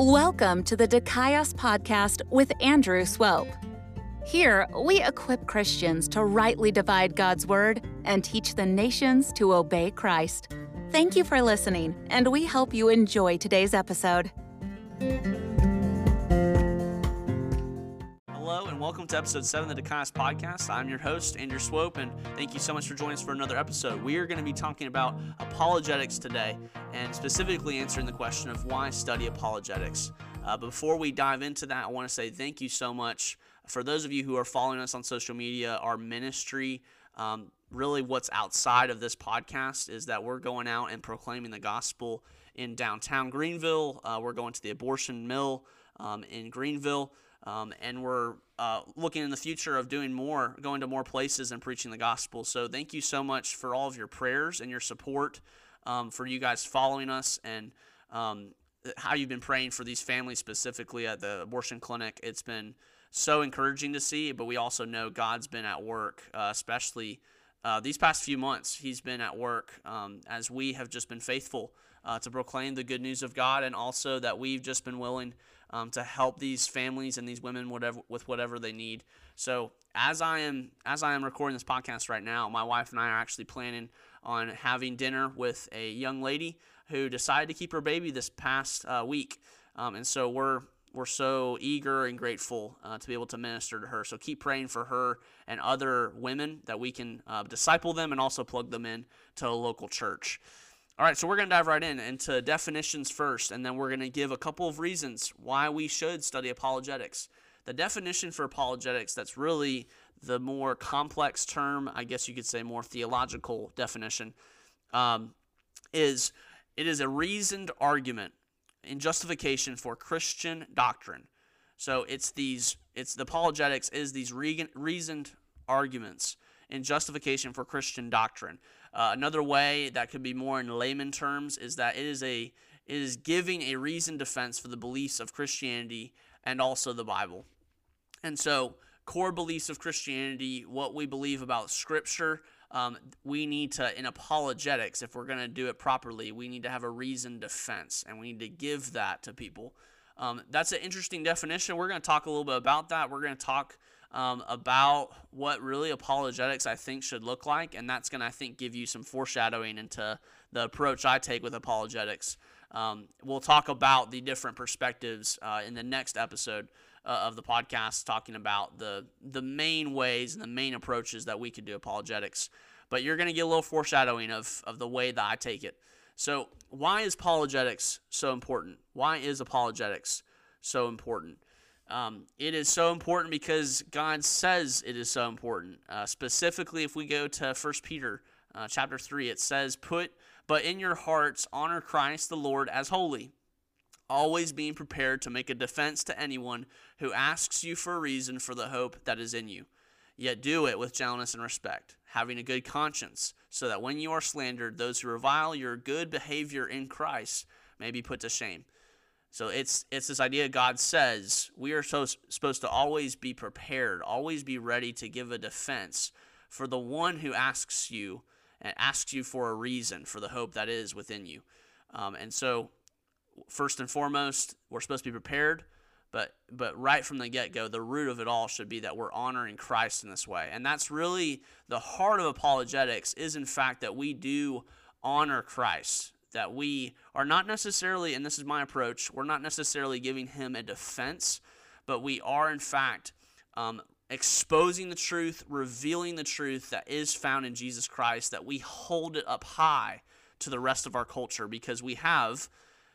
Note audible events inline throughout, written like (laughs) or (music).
Welcome to the Dikaios podcast with Andrew Swope. Here, we equip Christians to rightly divide God's word and teach the nations to obey Christ. Thank you for listening, and we hope you enjoy today's episode. Hello, and welcome to episode 7 of the Dikaios podcast. I'm your host, Andrew Swope, and thank you so much for joining us for another episode. We are going to be talking about apologetics today, and specifically answering the question of why study apologetics. Uh, before we dive into that, I want to say thank you so much for those of you who are following us on social media, our ministry. Um, really, what's outside of this podcast is that we're going out and proclaiming the gospel in downtown Greenville. Uh, we're going to the abortion mill um, in Greenville. Um, and we're uh, looking in the future of doing more, going to more places and preaching the gospel. So thank you so much for all of your prayers and your support, um, for you guys following us and um, how you've been praying for these families specifically at the abortion clinic. It's been so encouraging to see, but we also know God's been at work, uh, especially uh, these past few months. He's been at work um, as we have just been faithful uh, to proclaim the good news of God, and also that we've just been willing um, to help these families and these women whatever with whatever they need. So as I am as I am recording this podcast right now, my wife and I are actually planning on having dinner with a young lady who decided to keep her baby this past uh, week, um, and so we're we're so eager and grateful uh, to be able to minister to her. So keep praying for her and other women that we can uh, disciple them and also plug them in to a local church. All right, so we're going to dive right in into definitions first, and then we're going to give a couple of reasons why we should study apologetics. The definition for apologetics, that's really the more complex term, I guess you could say more theological definition, um, is it is a reasoned argument in justification for Christian doctrine. So it's these, it's the apologetics is these reasoned arguments in justification for Christian doctrine. Uh, another way that could be more in layman terms is that it is a it is giving a reasoned defense for the beliefs of Christianity and also the Bible. And so, core beliefs of Christianity, what we believe about Scripture, um, we need to, in apologetics, if we're going to do it properly, we need to have a reasoned defense and we need to give that to people. Um, that's an interesting definition. We're going to talk a little bit about that. We're going to talk um, about what really apologetics I think should look like, and that's going to I think give you some foreshadowing into the approach I take with apologetics. Um, we'll talk about the different perspectives uh, in the next episode uh, of the podcast, talking about the the main ways and the main approaches that we could do apologetics. But you're going to get a little foreshadowing of of the way that I take it. So, why is apologetics so important? Why is apologetics so important? Um, it is so important because God says it is so important. Uh, specifically, if we go to 1 Peter uh, chapter 3, it says, Put but in your hearts honor Christ the Lord as holy, always being prepared to make a defense to anyone who asks you for a reason for the hope that is in you. Yet do it with gentleness and respect, having a good conscience, so that when you are slandered, those who revile your good behavior in Christ may be put to shame. So it's it's this idea God says we are so, supposed to always be prepared, always be ready to give a defense for the one who asks you and asks you for a reason for the hope that is within you. Um, and so, first and foremost, we're supposed to be prepared. But but right from the get go, the root of it all should be that we're honoring Christ in this way, and that's really the heart of apologetics. Is in fact that we do honor Christ that we are not necessarily, and this is my approach, we're not necessarily giving him a defense, but we are, in fact, um, exposing the truth, revealing the truth that is found in Jesus Christ, that we hold it up high to the rest of our culture because we have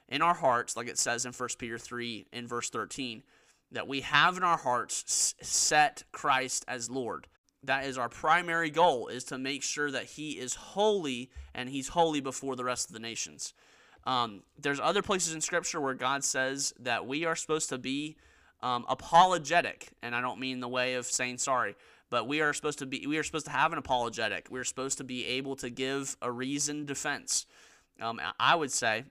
in our hearts, like it says in 1 Peter 3 in verse 13, that we have in our hearts set Christ as Lord that is our primary goal is to make sure that he is holy and he's holy before the rest of the nations. Um, there's other places in scripture where god says that we are supposed to be um, apologetic and i don't mean the way of saying sorry but we are supposed to be we are supposed to have an apologetic. We're supposed to be able to give a reasoned defense. Um, i would say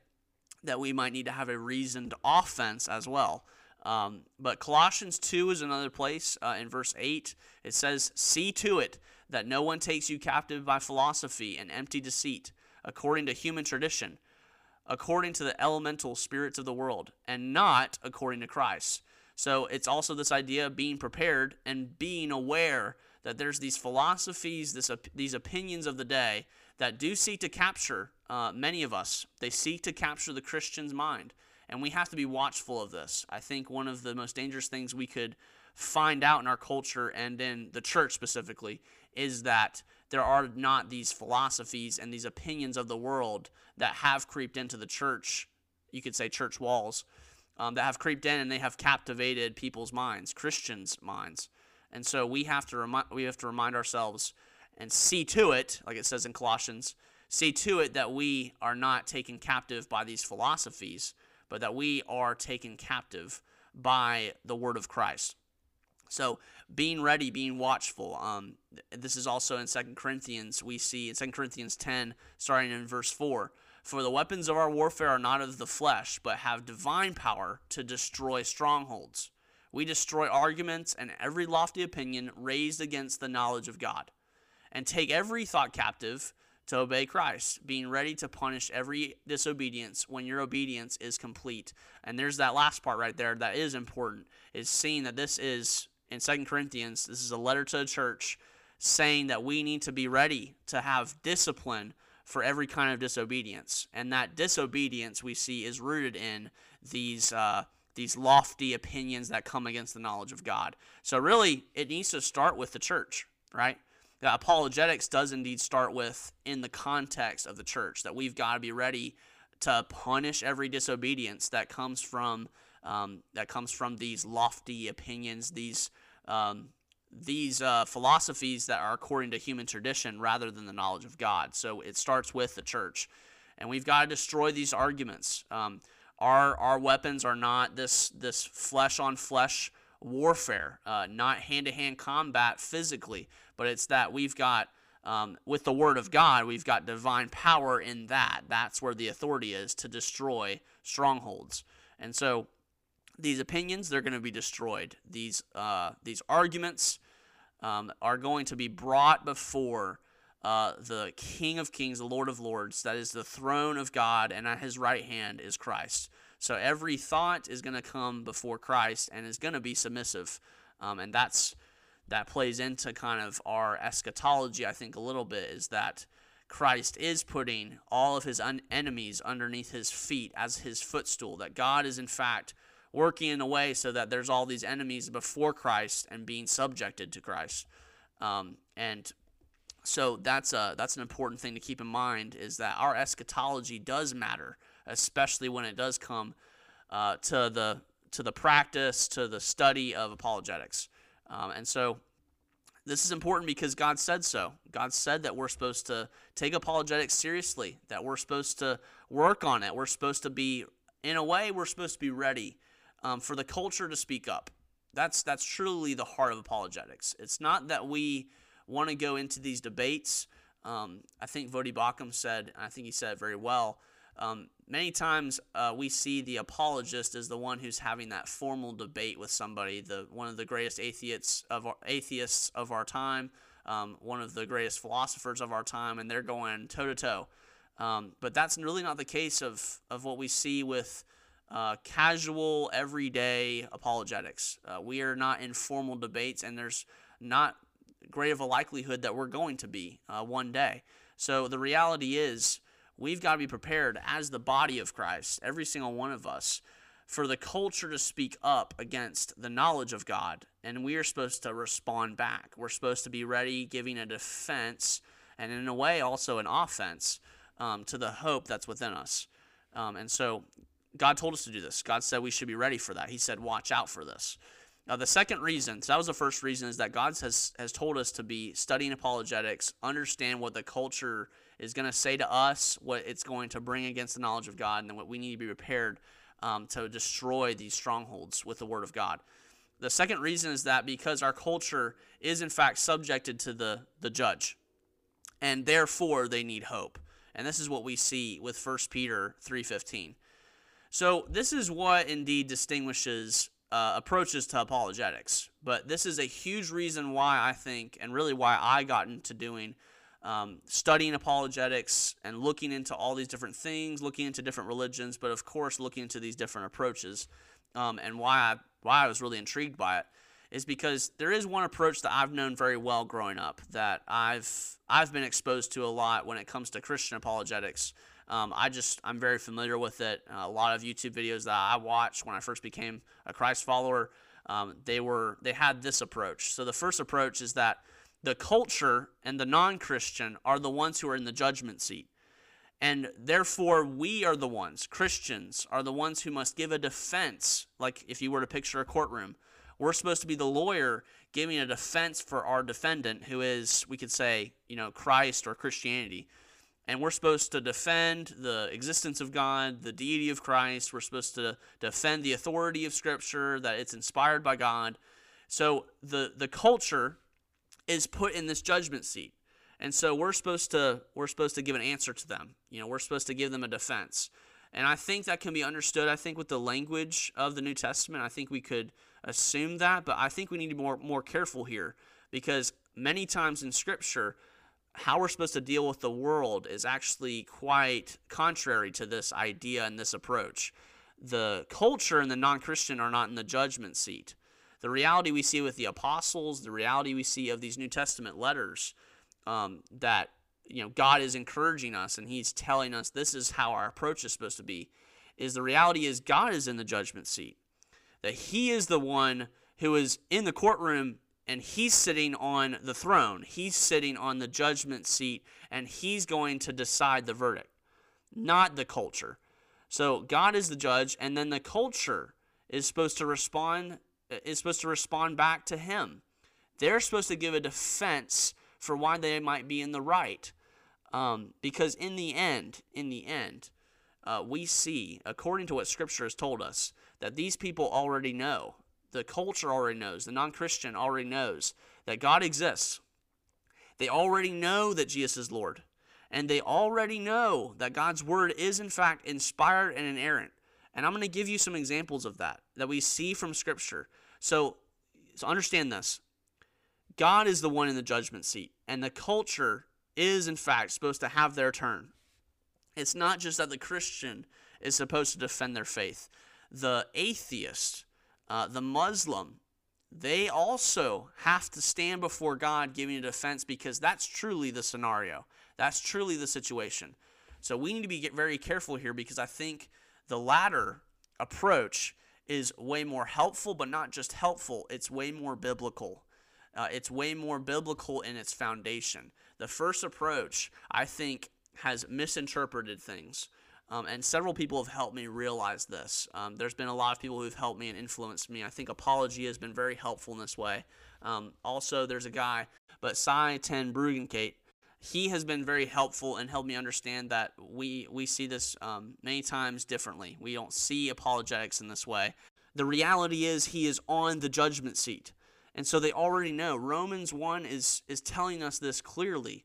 that we might need to have a reasoned offense as well um, but Colossians 2 is another place uh, in verse 8. It says, See to it that no one takes you captive by philosophy and empty deceit, according to human tradition, according to the elemental spirits of the world and not according to Christ. So it's also this idea of being prepared and being aware that there's these philosophies, this, these opinions of the day that do seek to capture uh, many of us. They seek to capture the Christian's mind. And we have to be watchful of this. I think one of the most dangerous things we could find out in our culture and in the church specifically is that there are not these philosophies and these opinions of the world that have creeped into the church, you could say church walls, um, that have creeped in and they have captivated people's minds, Christians' minds. And so we have to remind we have to remind ourselves and see to it, like it says in Colossians, see to it that we are not taken captive by these philosophies, but that we are taken captive by the word of Christ. So being ready, being watchful. Um, this is also in Second Corinthians. We see in Second Corinthians 10, starting in verse 4. For the weapons of our warfare are not of the flesh, but have divine power to destroy strongholds. We destroy arguments and every lofty opinion raised against the knowledge of God, and take every thought captive to obey Christ, being ready to punish every disobedience when your obedience is complete. And there's that last part right there that is important, is seeing that this is in Second Corinthians, this is a letter to the church saying that we need to be ready to have discipline for every kind of disobedience. And that disobedience we see is rooted in these uh, these lofty opinions that come against the knowledge of God. So really, it needs to start with the church, right? The apologetics does indeed start with in the context of the church that we've got to be ready to punish every disobedience that comes from um, that comes from these lofty opinions, these um, these uh, philosophies that are according to human tradition rather than the knowledge of God. So it starts with the church, and we've got to destroy these arguments. Um, our our weapons are not this this flesh on flesh warfare, uh, not hand to hand combat physically, but it's that we've got. Um, with the word of God, we've got divine power in that. That's where the authority is to destroy strongholds. And so these opinions, they're going to be destroyed. These, uh, these arguments um, are going to be brought before uh, the King of Kings, the Lord of Lords. That is the throne of God, and at his right hand is Christ. So every thought is going to come before Christ and is going to be submissive. Um, and that's that plays into kind of our eschatology, I think, a little bit, is that Christ is putting all of his un- enemies underneath his feet as his footstool. That God is, in fact, working in a way so that there's all these enemies before Christ and being subjected to Christ. Um, and so that's a that's an important thing to keep in mind is that our eschatology does matter, especially when it does come uh, to the to the practice to the study of apologetics. Um, and so this is important because God said so. God said that we're supposed to take apologetics seriously, that we're supposed to work on it. We're supposed to be, in a way, we're supposed to be ready um, for the culture to speak up. That's that's truly the heart of apologetics. It's not that we want to go into these debates. Um, I think Voddie Baucham said, I think he said it very well. Um, many times uh, we see the apologist as the one who's having that formal debate with somebody, the one of the greatest atheists of our, atheists of our time, um, one of the greatest philosophers of our time, and they're going toe to toe. But that's really not the case of of what we see with uh, casual, everyday apologetics. Uh, we are not in formal debates, and there's not great of a likelihood that we're going to be uh, one day. So the reality is, we've got to be prepared as the body of Christ, every single one of us, for the culture to speak up against the knowledge of God, and we are supposed to respond back. We're supposed to be ready, giving a defense, and in a way, also an offense um, to the hope that's within us. Um, and so God told us to do this. God said we should be ready for that. He said, watch out for this. Now, the second reason, so that was the first reason, is that God has, has told us to be studying apologetics, understand what the culture is going to say to us, what it's going to bring against the knowledge of God, and then what we need to be prepared um, to destroy these strongholds with the Word of God. The second reason is that because our culture is, in fact, subjected to the, the judge, and therefore they need hope. And this is what we see with 1 Peter 3.15. So this is what indeed distinguishes uh, approaches to apologetics. But this is a huge reason why I think, and really why I got into doing um, studying apologetics and looking into all these different things, looking into different religions, but of course looking into these different approaches. Um, and why I, why I was really intrigued by it is because there is one approach that I've known very well growing up that I've I've been exposed to a lot when it comes to Christian apologetics. Um, I just I'm very familiar with it. Uh, a lot of YouTube videos that I watched when I first became a Christ follower, um, they were they had this approach. So the first approach is that the culture and the non-Christian are the ones who are in the judgment seat. And therefore, we are the ones, Christians, are the ones who must give a defense. Like if you were to picture a courtroom, we're supposed to be the lawyer giving a defense for our defendant, who is, we could say, you know, Christ or Christianity. And we're supposed to defend the existence of God, the deity of Christ. We're supposed to defend the authority of Scripture, that it's inspired by God. So the, the culture is put in this judgment seat. And so we're supposed to we're supposed to give an answer to them. You know, we're supposed to give them a defense. And I think that can be understood. I think with the language of the New Testament, I think we could assume that, but I think we need to be more more careful here because many times in scripture how we're supposed to deal with the world is actually quite contrary to this idea and this approach. The culture and the non Christian are not in the judgment seat the reality we see with the apostles, the reality we see of these New Testament letters, um, that you know God is encouraging us and He's telling us this is how our approach is supposed to be. Is the reality is God is in the judgment seat, that He is the one who is in the courtroom and He's sitting on the throne. He's sitting on the judgment seat and He's going to decide the verdict, not the culture. So God is the judge, and then the culture is supposed to respond is supposed to respond back to him. They're supposed to give a defense for why they might be in the right. Um, because in the end, in the end, uh, we see, according to what Scripture has told us, that these people already know. The culture already knows. The non Christian already knows that God exists. They already know that Jesus is Lord. And they already know that God's word is, in fact, inspired and inerrant. And I'm going to give you some examples of that that we see from Scripture so, so understand this. God is the one in the judgment seat, and the culture is, in fact, supposed to have their turn. It's not just that the Christian is supposed to defend their faith. The atheist, uh, the Muslim, they also have to stand before God giving a defense because that's truly the scenario. That's truly the situation. So we need to be very careful here because I think the latter approach is way more helpful, but not just helpful, it's way more biblical. Uh, it's way more biblical in its foundation. The first approach, I think, has misinterpreted things. Um, and several people have helped me realize this. Um, there's been a lot of people who've helped me and influenced me. I think Apologia has been very helpful in this way. Um, also, there's a guy, but Sye Ten Bruggencate, he has been very helpful and helped me understand that we we see this um, many times differently. We don't see apologetics in this way. The reality is he is on the judgment seat, and so they already know. Romans one is is telling us this clearly,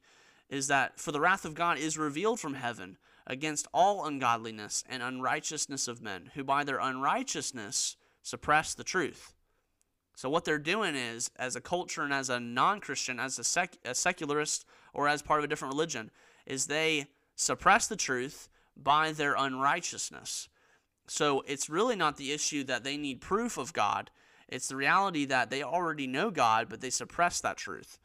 is that for the wrath of God is revealed from heaven against all ungodliness and unrighteousness of men, who by their unrighteousness suppress the truth. So what they're doing is, as a culture and as a non-Christian, as a, sec- a secularist or as part of a different religion, is they suppress the truth by their unrighteousness. So it's really not the issue that they need proof of God. It's the reality that they already know God, but they suppress that truth.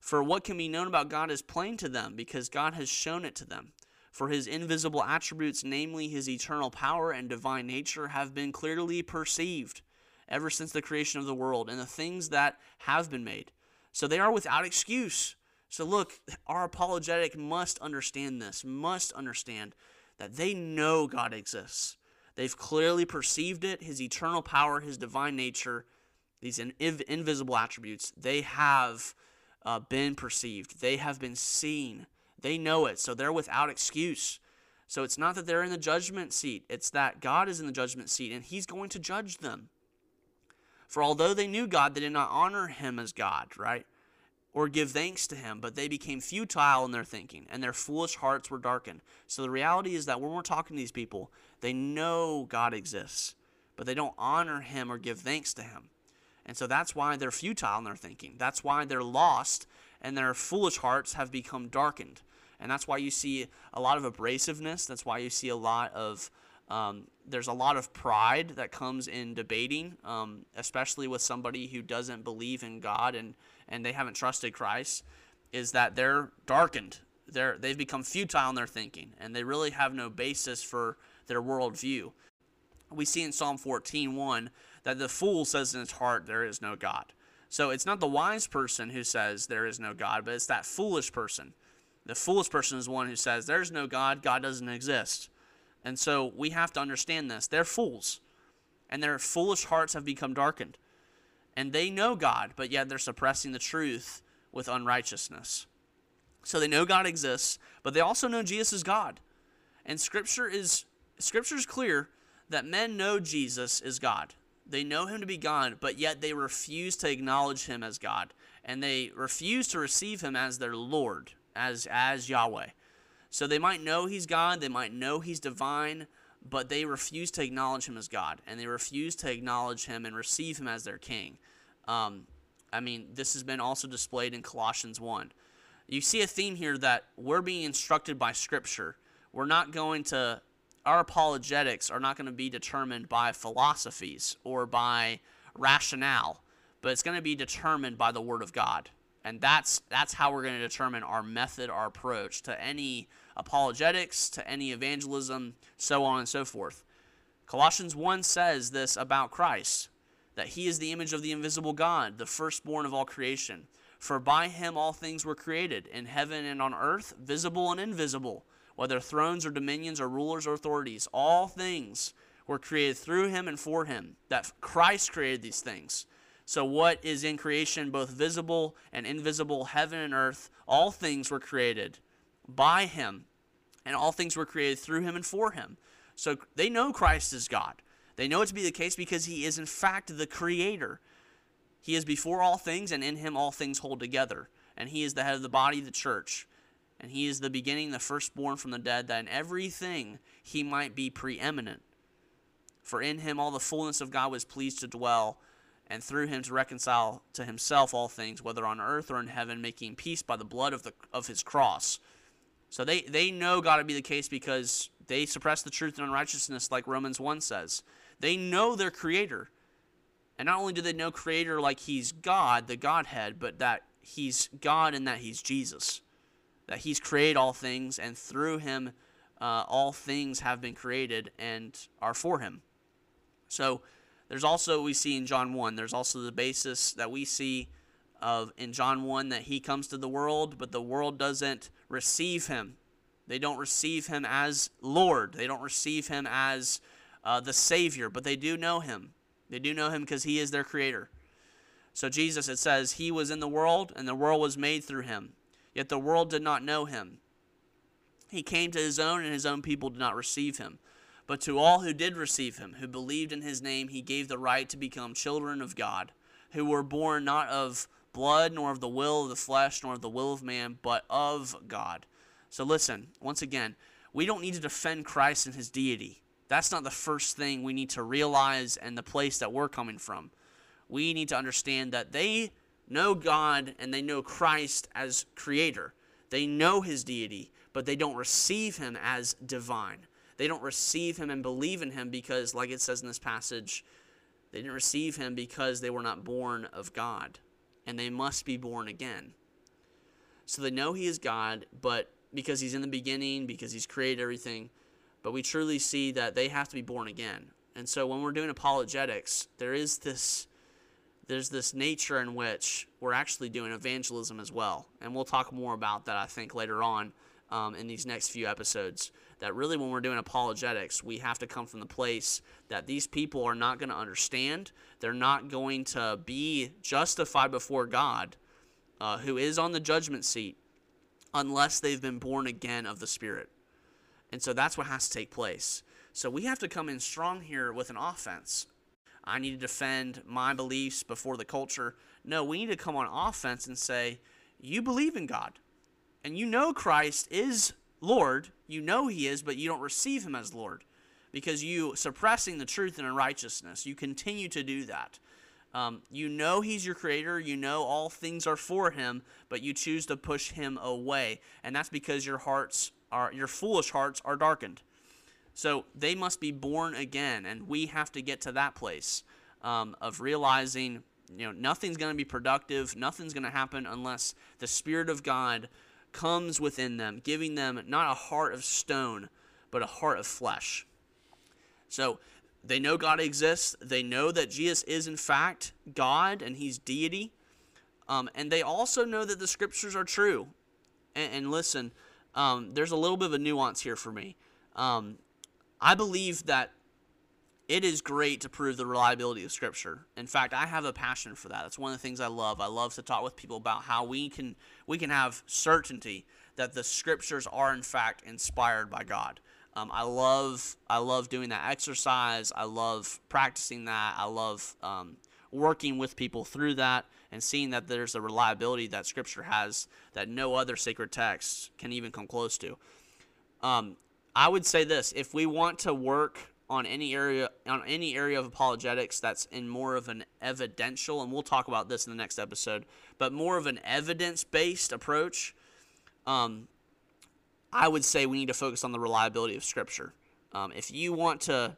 For what can be known about God is plain to them because God has shown it to them. For his invisible attributes, namely his eternal power and divine nature, have been clearly perceived ever since the creation of the world and the things that have been made. So they are without excuse. So look, our apologetic must understand this, must understand that they know God exists. They've clearly perceived it, his eternal power, his divine nature, these invisible attributes. They have uh, been perceived, they have been seen. They know it, so they're without excuse. So it's not that they're in the judgment seat, it's that God is in the judgment seat and he's going to judge them. For although they knew God, they did not honor him as God, right? Or give thanks to him, but they became futile in their thinking, and their foolish hearts were darkened. So the reality is that when we're talking to these people, they know God exists, but they don't honor him or give thanks to him. And so that's why they're futile in their thinking. That's why they're lost and their foolish hearts have become darkened. And that's why you see a lot of abrasiveness. That's why you see a lot of um, there's a lot of pride that comes in debating, um, especially with somebody who doesn't believe in God and, and they haven't trusted Christ, is that they're darkened. They're, they've become futile in their thinking, and they really have no basis for their worldview. We see in Psalm 14 1 that the fool says in his heart, There is no God. So it's not the wise person who says there is no God, but it's that foolish person. The foolish person is one who says, There's no God, God doesn't exist. And so we have to understand this. They're fools, and their foolish hearts have become darkened. And they know God, but yet they're suppressing the truth with unrighteousness. So they know God exists, but they also know Jesus is God. And scripture is scripture is clear that men know Jesus is God. They know him to be God, but yet they refuse to acknowledge him as God, and they refuse to receive him as their Lord, as as Yahweh. So they might know he's God, they might know he's divine, but they refuse to acknowledge him as God, and they refuse to acknowledge him and receive him as their king. Um, I mean, this has been also displayed in Colossians 1. You see a theme here that we're being instructed by Scripture. We're not going to, our apologetics are not going to be determined by philosophies or by rationale, but it's going to be determined by the Word of God. And that's, that's how we're going to determine our method, our approach to any apologetics, to any evangelism, so on and so forth. Colossians 1 says this about Christ that he is the image of the invisible God, the firstborn of all creation. For by him all things were created, in heaven and on earth, visible and invisible, whether thrones or dominions or rulers or authorities. All things were created through him and for him. That Christ created these things. So, what is in creation, both visible and invisible, heaven and earth, all things were created by him, and all things were created through him and for him. So they know Christ is God. They know it to be the case because he is, in fact, the creator. He is before all things, and in him all things hold together. And he is the head of the body, the church. And he is the beginning, the firstborn from the dead, that in everything he might be preeminent. For in him all the fullness of God was pleased to dwell, and through him to reconcile to himself all things, whether on earth or in heaven, making peace by the blood of, the, of his cross. So they, they know got to be the case because they suppress the truth and unrighteousness, like Romans 1 says. They know their Creator. And not only do they know Creator like He's God, the Godhead, but that He's God and that He's Jesus. That He's created all things, and through Him, uh, all things have been created and are for Him. So there's also, we see in John 1, there's also the basis that we see of in John 1 that he comes to the world, but the world doesn't receive him. They don't receive him as Lord. They don't receive him as uh, the Savior, but they do know him. They do know him because he is their creator. So Jesus, it says, He was in the world, and the world was made through him. Yet the world did not know him. He came to his own, and his own people did not receive him. But to all who did receive him, who believed in his name, he gave the right to become children of God, who were born not of blood, nor of the will of the flesh, nor of the will of man, but of God. So listen, once again, we don't need to defend Christ and his deity. That's not the first thing we need to realize and the place that we're coming from. We need to understand that they know God and they know Christ as creator. They know his deity, but they don't receive him as divine. They don't receive him and believe in him because, like it says in this passage, they didn't receive him because they were not born of God and they must be born again. So they know he is God, but because he's in the beginning, because he's created everything, but we truly see that they have to be born again. And so when we're doing apologetics, there is this there's this nature in which we're actually doing evangelism as well. And we'll talk more about that, I think, later on um, in these next few episodes. That really, when we're doing apologetics, we have to come from the place that these people are not going to understand. They're not going to be justified before God, uh, who is on the judgment seat, unless they've been born again of the Spirit. And so that's what has to take place. So we have to come in strong here with an offense. I need to defend my beliefs before the culture. No, we need to come on offense and say, You believe in God, and you know Christ is Lord. You know He is, but you don't receive Him as Lord because you suppressing the truth and unrighteousness. You continue to do that. Um, you know he's your creator. You know all things are for him, but you choose to push him away, and that's because your hearts are your foolish hearts are darkened. So they must be born again, and we have to get to that place um, of realizing, you know, nothing's going to be productive, nothing's going to happen unless the Spirit of God comes within them, giving them not a heart of stone, but a heart of flesh. So they know God exists. They know that Jesus is, in fact, God and He's deity. Um, and they also know that the scriptures are true. And, and listen, um, there's a little bit of a nuance here for me. Um, I believe that it is great to prove the reliability of Scripture. In fact, I have a passion for that. That's one of the things I love. I love to talk with people about how we can we can have certainty that the Scriptures are in fact inspired by God. Um, I love I love doing that exercise. I love practicing that. I love um, working with people through that and seeing that there's a reliability that Scripture has that no other sacred text can even come close to. Um, I would say this: if we want to work on any area on any area of apologetics that's in more of an evidential, and we'll talk about this in the next episode, but more of an evidence-based approach. Um, I would say we need to focus on the reliability of Scripture. Um, if you want to,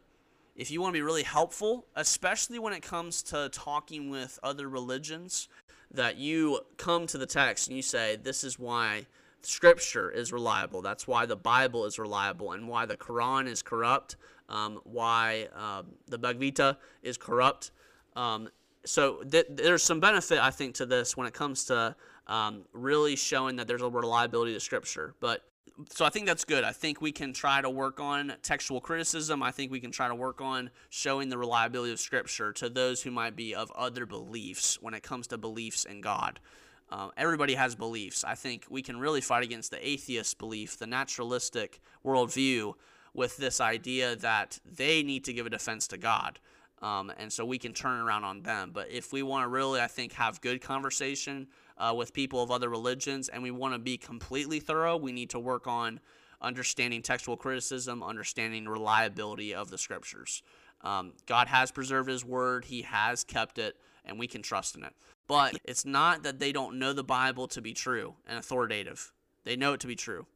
if you want to be really helpful, especially when it comes to talking with other religions, that you come to the text and you say, "This is why Scripture is reliable. That's why the Bible is reliable, and why the Quran is corrupt. Um, why um, the Bhagavad Gita is corrupt." Um, so th- there's some benefit, I think, to this when it comes to um, really showing that there's a reliability to Scripture. But so I think that's good. I think we can try to work on textual criticism. I think we can try to work on showing the reliability of Scripture to those who might be of other beliefs when it comes to beliefs in God. Um, everybody has beliefs. I think we can really fight against the atheist belief, the naturalistic worldview, with this idea that they need to give a defense to God. Um, and so we can turn around on them. But if we want to really, I think, have good conversation uh, with people of other religions and we want to be completely thorough, we need to work on understanding textual criticism, understanding reliability of the scriptures. Um, God has preserved His word, He has kept it, and we can trust in it. But it's not that they don't know the Bible to be true and authoritative, they know it to be true.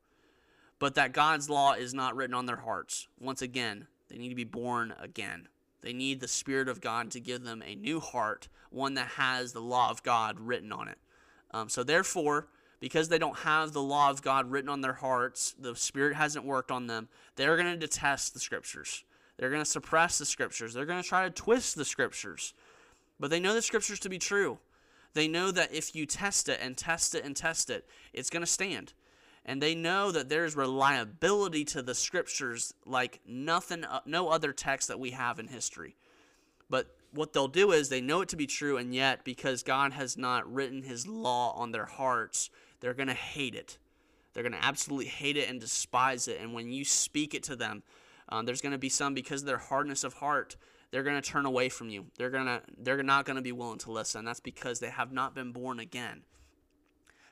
But that God's law is not written on their hearts. Once again, they need to be born again. They need the Spirit of God to give them a new heart, one that has the law of God written on it. Um, so, therefore, because they don't have the law of God written on their hearts, the Spirit hasn't worked on them, they're going to detest the Scriptures. They're going to suppress the Scriptures. They're going to try to twist the Scriptures. But they know the Scriptures to be true. They know that if you test it and test it and test it, it's going to stand. And they know that there's reliability to the Scriptures like nothing, uh, no other text that we have in history. But what they'll do is they know it to be true, and yet because God has not written His law on their hearts, they're going to hate it. They're going to absolutely hate it and despise it. And when you speak it to them, um, there's going to be some because of their hardness of heart, they're going to turn away from you. They're going to they're not going to be willing to listen. That's because they have not been born again.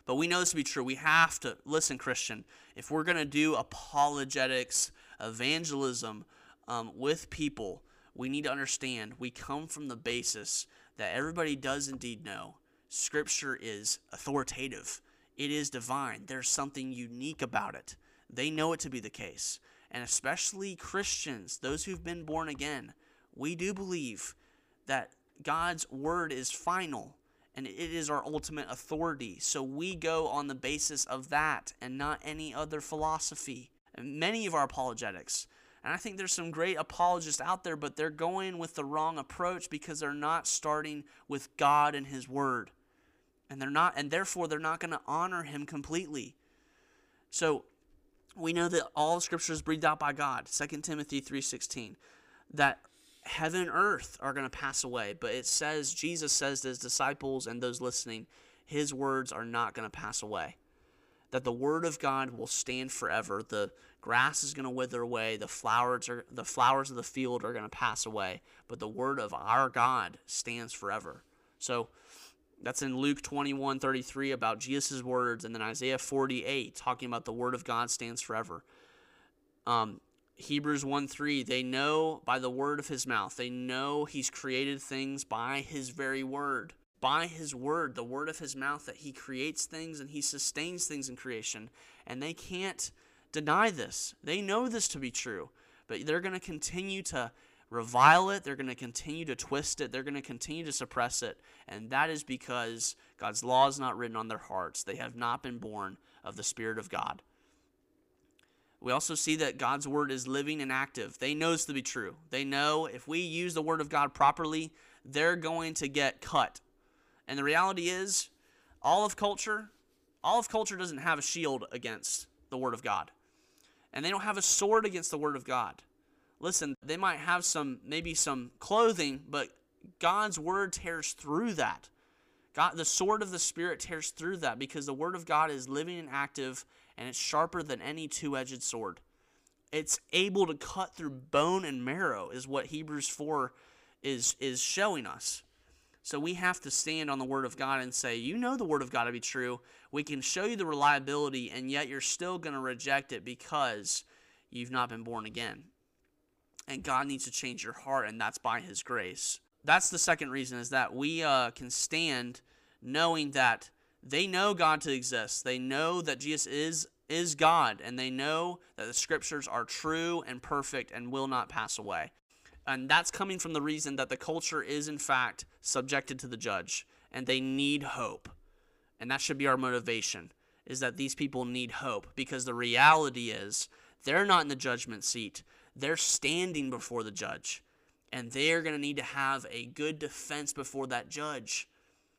But we know this to be true. We have to listen, Christian. If we're going to do apologetics, evangelism um, with people, we need to understand we come from the basis that everybody does indeed know Scripture is authoritative, it is divine. There's something unique about it. They know it to be the case. And especially Christians, those who've been born again, we do believe that God's word is final and it is our ultimate authority. So we go on the basis of that and not any other philosophy. And many of our apologetics and I think there's some great apologists out there, but they're going with the wrong approach because they're not starting with God and His Word. And they're not, and therefore they're not going to honor Him completely. So we know that all Scripture is breathed out by God. 2 Timothy 3.16. That heaven and earth are going to pass away. But it says, Jesus says to his disciples and those listening, his words are not going to pass away. That the word of God will stand forever. The grass is going to wither away the flowers are the flowers of the field are going to pass away but the word of our god stands forever so that's in luke 21 33 about jesus' words and then isaiah 48 talking about the word of god stands forever um, Hebrews 1 3, they know by the word of his mouth. They know he's created things by his very word. By his word, the word of his mouth, that he creates things and he sustains things in creation. And they can't deny this. They know this to be true, but they're going to continue to revile it. They're going to continue to twist it. They're going to continue to suppress it. And that is because God's law is not written on their hearts. They have not been born of the Spirit of God. We also see that God's word is living and active. They know this to be true. They know if we use the word of God properly, they're going to get cut. And the reality is, all of culture, all of culture doesn't have a shield against the word of God. And they don't have a sword against the word of God. Listen, they might have some maybe some clothing, but God's word tears through that. God, the sword of the Spirit tears through that because the Word of God is living and active and it's sharper than any two edged sword. It's able to cut through bone and marrow, is what Hebrews 4 is, is showing us. So we have to stand on the Word of God and say, You know the Word of God to be true. We can show you the reliability, and yet you're still going to reject it because you've not been born again. And God needs to change your heart, and that's by His grace. That's the second reason, is that we uh, can stand knowing that they know God to exist. They know that Jesus is is God and they know that the scriptures are true and perfect and will not pass away. And that's coming from the reason that the culture is in fact subjected to the judge and they need hope. And that should be our motivation is that these people need hope because the reality is they're not in the judgment seat. They're standing before the judge and they're going to need to have a good defense before that judge.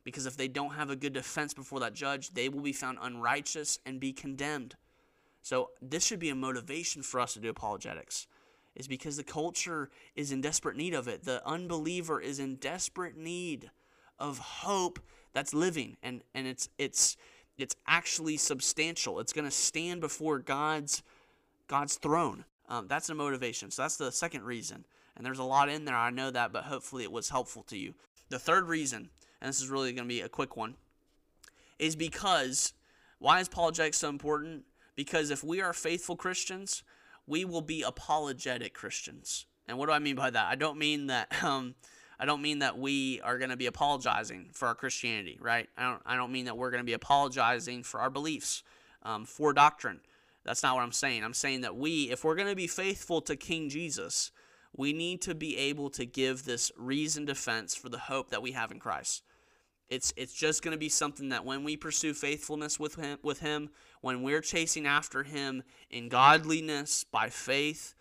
Because if they don't have a good defense before that judge, they will be found unrighteous and be condemned. So, this should be a motivation for us to do apologetics, is because the culture is in desperate need of it. The unbeliever is in desperate need of hope that's living, and, and it's, it's, it's actually substantial. It's going to stand before God's, God's throne. Um, that's a motivation. So, that's the second reason. And there's a lot in there, I know that, but hopefully it was helpful to you. The third reason and this is really going to be a quick one, is because why is apologetics so important? Because if we are faithful Christians, we will be apologetic Christians. And what do I mean by that? I don't mean that (laughs) um, I don't mean that we are going to be apologizing for our Christianity, right? I don't I don't mean that we're going to be apologizing for our beliefs, um, for doctrine. That's not what I'm saying. I'm saying that we, if we're going to be faithful to King Jesus, we need to be able to give this reasoned defense for the hope that we have in Christ. It's it's just going to be something that when we pursue faithfulness with him, with him, when we're chasing after him in godliness by faith,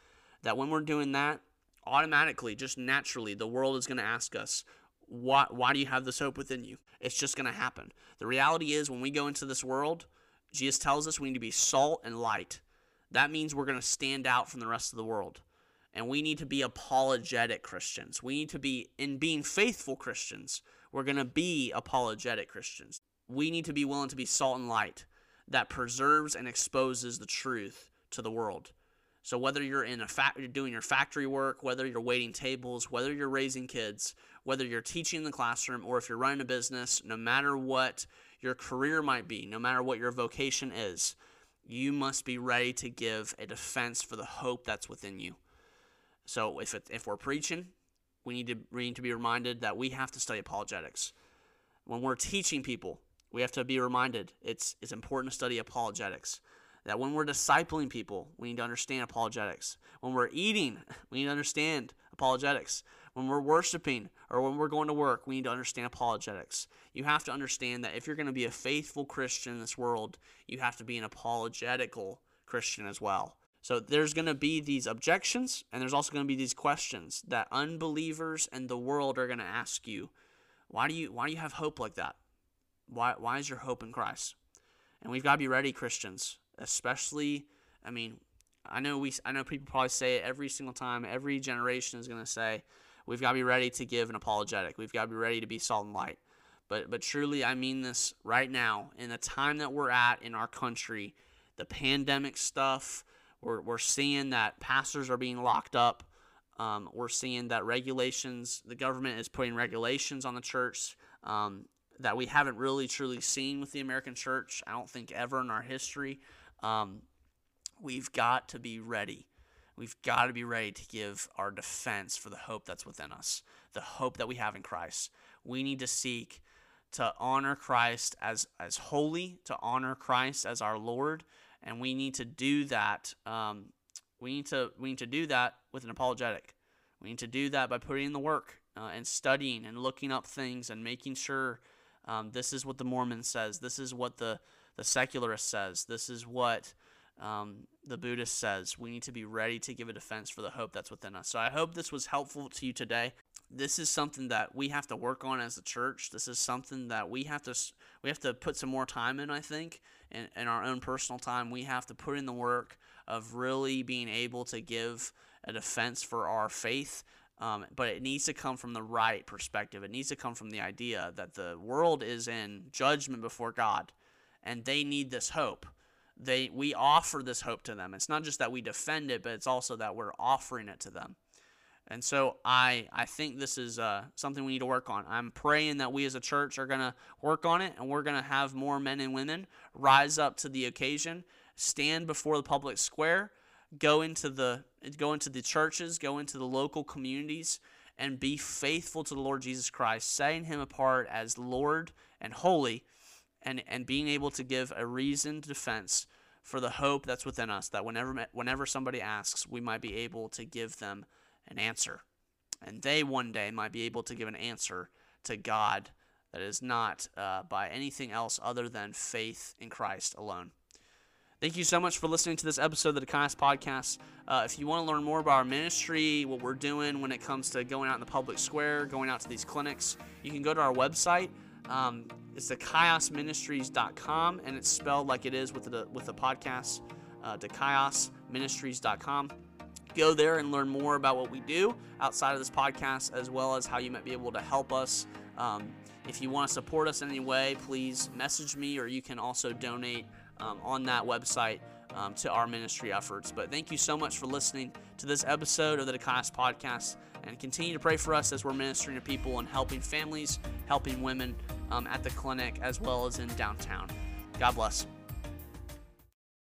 that when we're doing that, automatically, just naturally, the world is going to ask us, why, why do you have this hope within you? It's just going to happen. The reality is, when we go into this world, Jesus tells us we need to be salt and light. That means we're going to stand out from the rest of the world. And we need to be apologetic Christians. We need to be, in being faithful Christians, we're going to be apologetic Christians. We need to be willing to be salt and light that preserves and exposes the truth to the world. So whether you're in a factory doing your factory work, whether you're waiting tables, whether you're raising kids, whether you're teaching in the classroom, or if you're running a business, no matter what your career might be, no matter what your vocation is, you must be ready to give a defense for the hope that's within you. So if it, if we're preaching, we need to we need to be reminded that we have to study apologetics. When we're teaching people, we have to be reminded it's it's important to study apologetics. That when we're discipling people, we need to understand apologetics. When we're eating, we need to understand apologetics. When we're worshiping or when we're going to work, we need to understand apologetics. You have to understand that if you're going to be a faithful Christian in this world, you have to be an apologetical Christian as well. So there's going to be these objections, and there's also going to be these questions that unbelievers and the world are going to ask you. Why do you why do you have hope like that? Why why is your hope in Christ? And we've got to be ready, Christians, especially. I mean, I know we I know people probably say it every single time. Every generation is going to say, we've got to be ready to give an apologetic. We've got to be ready to be salt and light. But but truly, I mean this right now in the time that we're at in our country, the pandemic stuff we're, we're seeing that pastors are being locked up. Um, we're seeing that regulations, the government is putting regulations on the church um, that we haven't really truly seen with the American church, I don't think ever in our history. Um, we've got to be ready. we've got to be ready to give our defense for the hope that's within us, the hope that we have in Christ. We need to seek to honor Christ as, as holy, to honor Christ as our Lord, and we need to do that. Um, we need to we need to do that with an apologetic. We need to do that by putting in the work uh, and studying and looking up things and making sure um, this is what the Mormon says. This is what the the secularist says. This is what um, the Buddhist says. We need to be ready to give a defense for the hope that's within us. So I hope this was helpful to you today. This is something that we have to work on as a church. This is something that we have to we have to put some more time in. I think in, in our own personal time, we have to put in the work of really being able to give a defense for our faith. Um, but it needs to come from the right perspective. It needs to come from the idea that the world is in judgment before God, and they need this hope they we offer this hope to them. It's not just that we defend it, but it's also that we're offering it to them. And so I I think this is uh, something we need to work on. I'm praying that we as a church are going to work on it, and we're going to have more men and women rise up to the occasion, stand before the public square, go into the go into the churches, go into the local communities, and be faithful to the Lord Jesus Christ, setting Him apart as Lord and holy and, and being able to give a reasoned defense for the hope that's within us, that whenever, whenever somebody asks, we might be able to give them an answer. And they one day might be able to give an answer to God that is not uh, by anything else other than faith in Christ alone. Thank you so much for listening to this episode of the Dikaios Podcast. Uh, if you want to learn more about our ministry, what we're doing when it comes to going out in the public square, going out to these clinics, you can go to our website, um, it's dikaiosministries.com, and it's spelled like it is with the with the podcast, uh, kaiosministries.com. Go there and learn more about what we do outside of this podcast, as well as how you might be able to help us. Um, if you want to support us in any way, please message me, or you can also donate um, on that website um, to our ministry efforts. But thank you so much for listening to this episode of the Dikaios Podcast, and continue to pray for us as we're ministering to people and helping families, helping women um, at the clinic, as well as in downtown. God bless.